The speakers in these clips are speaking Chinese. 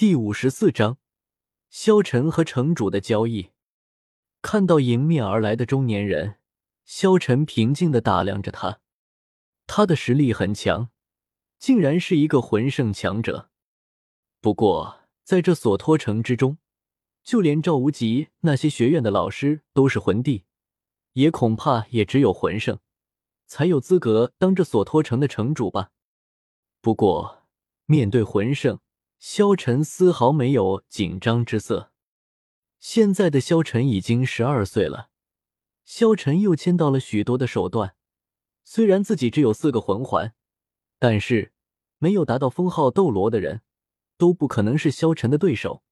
第五十四章，萧晨和城主的交易。看到迎面而来的中年人，萧晨平静的打量着他。他的实力很强，竟然是一个魂圣强者。不过，在这索托城之中，就连赵无极那些学院的老师都是魂帝，也恐怕也只有魂圣才有资格当这索托城的城主吧。不过，面对魂圣。萧晨丝毫没有紧张之色。现在的萧晨已经十二岁了，萧晨又签到了许多的手段。虽然自己只有四个魂环，但是没有达到封号斗罗的人，都不可能是萧晨的对手。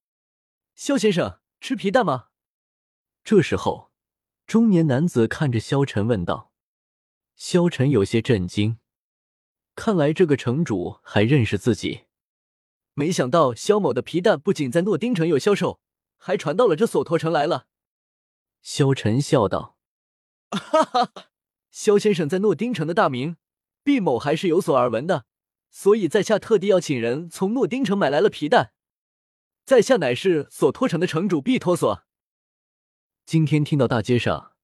萧先生，吃皮蛋吗？这时候，中年男子看着萧晨问道。萧晨有些震惊，看来这个城主还认识自己。没想到肖某的皮蛋不仅在诺丁城有销售，还传到了这索托城来了。萧晨笑道：“哈哈，萧先生在诺丁城的大名，毕某还是有所耳闻的，所以在下特地要请人从诺丁城买来了皮蛋。在下乃是索托城的城主毕托索。今天听到大街上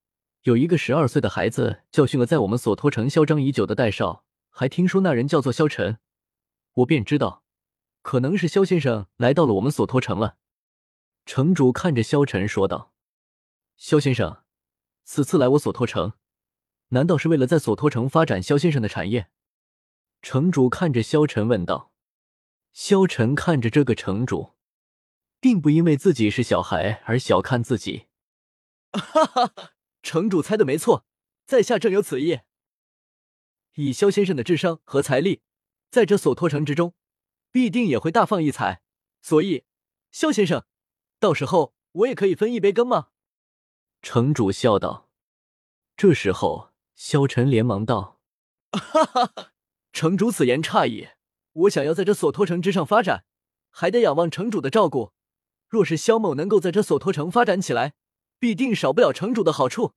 有一个十二岁的孩子教训了在我们索托城嚣张已久的戴少，还听说那人叫做萧晨，我便知道。”可能是萧先生来到了我们索托城了。城主看着萧晨说道：“萧先生，此次来我索托城，难道是为了在索托城发展萧先生的产业？”城主看着萧晨问道。萧晨看着这个城主，并不因为自己是小孩而小看自己。哈哈，城主猜的没错，在下正有此意。以萧先生的智商和财力，在这索托城之中。必定也会大放异彩，所以，萧先生，到时候我也可以分一杯羹吗？城主笑道。这时候，萧晨连忙道：“哈哈哈，城主此言差矣。我想要在这索托城之上发展，还得仰望城主的照顾。若是萧某能够在这索托城发展起来，必定少不了城主的好处。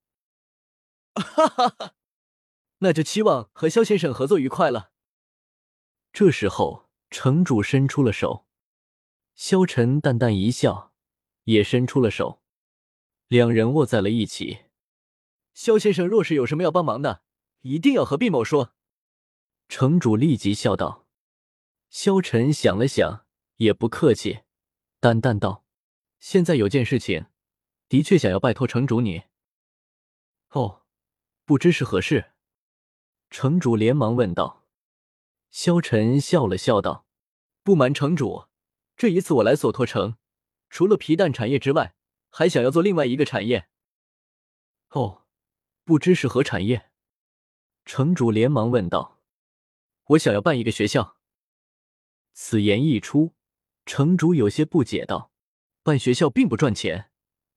哈哈哈，那就期望和萧先生合作愉快了。”这时候。城主伸出了手，萧晨淡淡一笑，也伸出了手，两人握在了一起。萧先生若是有什么要帮忙的，一定要和毕某说。城主立即笑道。萧晨想了想，也不客气，淡淡道：“现在有件事情，的确想要拜托城主你。”哦，不知是何事？城主连忙问道。萧晨笑了笑道：“不瞒城主，这一次我来索托城，除了皮蛋产业之外，还想要做另外一个产业。”哦，不知是何产业？城主连忙问道：“我想要办一个学校。”此言一出，城主有些不解道：“办学校并不赚钱，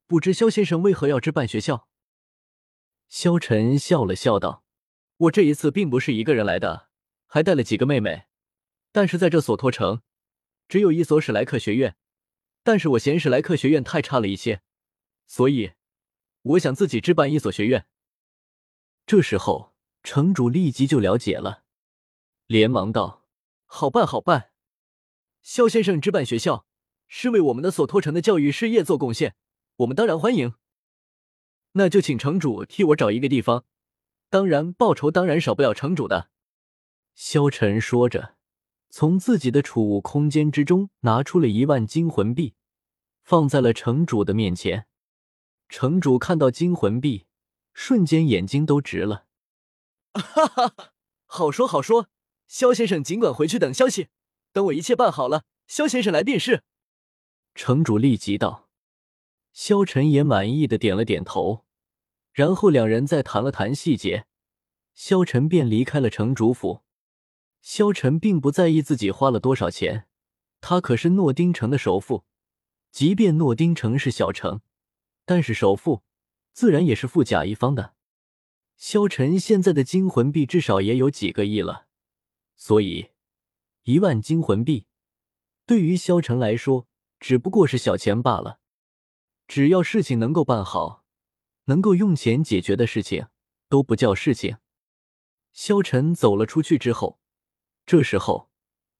不知萧先生为何要置办学校？”萧晨笑了笑道：“我这一次并不是一个人来的。”还带了几个妹妹，但是在这索托城，只有一所史莱克学院，但是我嫌史莱克学院太差了一些，所以我想自己置办一所学院。这时候，城主立即就了解了，连忙道：“好办，好办，肖先生置办学校是为我们的索托城的教育事业做贡献，我们当然欢迎。那就请城主替我找一个地方，当然报酬当然少不了城主的。”萧晨说着，从自己的储物空间之中拿出了一万金魂币，放在了城主的面前。城主看到金魂币，瞬间眼睛都直了。哈哈，好说好说，萧先生尽管回去等消息，等我一切办好了，萧先生来便是。城主立即道。萧晨也满意的点了点头，然后两人再谈了谈细节，萧晨便离开了城主府。萧晨并不在意自己花了多少钱，他可是诺丁城的首富。即便诺丁城是小城，但是首富自然也是富甲一方的。萧晨现在的金魂币至少也有几个亿了，所以一万金魂币对于萧晨来说只不过是小钱罢了。只要事情能够办好，能够用钱解决的事情都不叫事情。萧晨走了出去之后。这时候，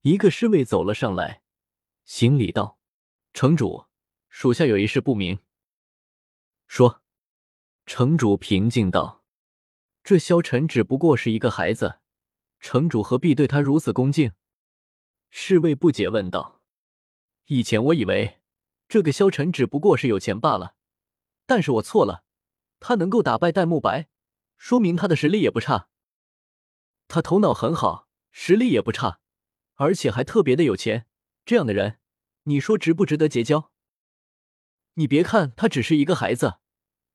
一个侍卫走了上来，行礼道：“城主，属下有一事不明。说。城主平静道：“这萧晨只不过是一个孩子，城主何必对他如此恭敬？”侍卫不解问道：“以前我以为这个萧晨只不过是有钱罢了，但是我错了。他能够打败戴沐白，说明他的实力也不差。他头脑很好，实力也不差，而且还特别的有钱。这样的人，你说值不值得结交？你别看他只是一个孩子。”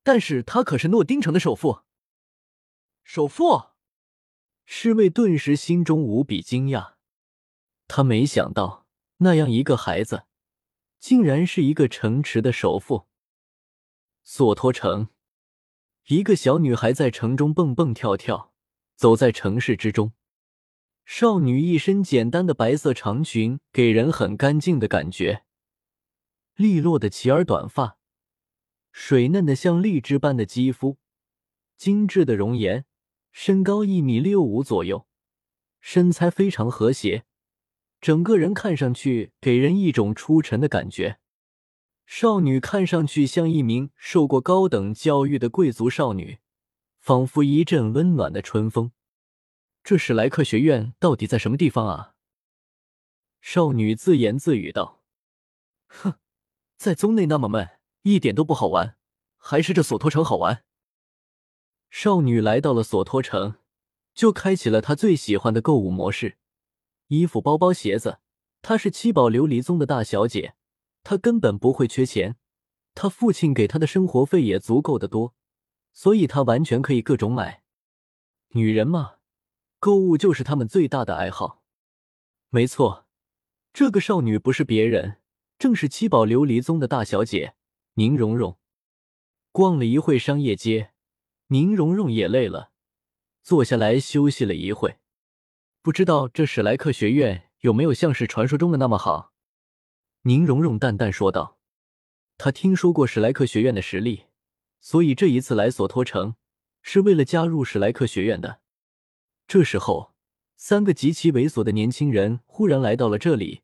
但是他可是诺丁城的首富。首富，侍卫顿时心中无比惊讶，他没想到那样一个孩子，竟然是一个城池的首富。索托城，一个小女孩在城中蹦蹦跳跳，走在城市之中。少女一身简单的白色长裙，给人很干净的感觉，利落的齐耳短发。水嫩的像荔枝般的肌肤，精致的容颜，身高一米六五左右，身材非常和谐，整个人看上去给人一种出尘的感觉。少女看上去像一名受过高等教育的贵族少女，仿佛一阵温暖的春风。这史莱克学院到底在什么地方啊？少女自言自语道：“哼，在宗内那么闷。”一点都不好玩，还是这索托城好玩。少女来到了索托城，就开启了她最喜欢的购物模式。衣服、包包、鞋子，她是七宝琉璃宗的大小姐，她根本不会缺钱。她父亲给她的生活费也足够的多，所以她完全可以各种买。女人嘛，购物就是他们最大的爱好。没错，这个少女不是别人，正是七宝琉璃宗的大小姐。宁荣荣逛了一会商业街，宁荣荣也累了，坐下来休息了一会。不知道这史莱克学院有没有像是传说中的那么好？宁荣荣淡淡说道：“他听说过史莱克学院的实力，所以这一次来索托城是为了加入史莱克学院的。”这时候，三个极其猥琐的年轻人忽然来到了这里。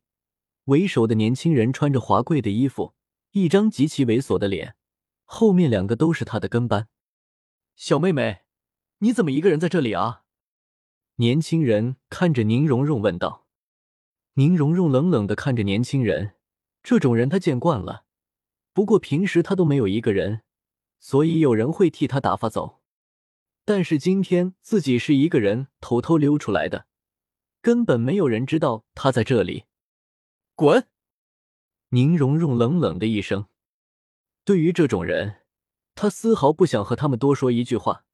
为首的年轻人穿着华贵的衣服。一张极其猥琐的脸，后面两个都是他的跟班。小妹妹，你怎么一个人在这里啊？年轻人看着宁荣荣问道。宁荣荣冷冷的看着年轻人，这种人他见惯了，不过平时他都没有一个人，所以有人会替他打发走。但是今天自己是一个人偷偷溜出来的，根本没有人知道他在这里。滚！宁荣荣冷冷的一声，对于这种人，他丝毫不想和他们多说一句话。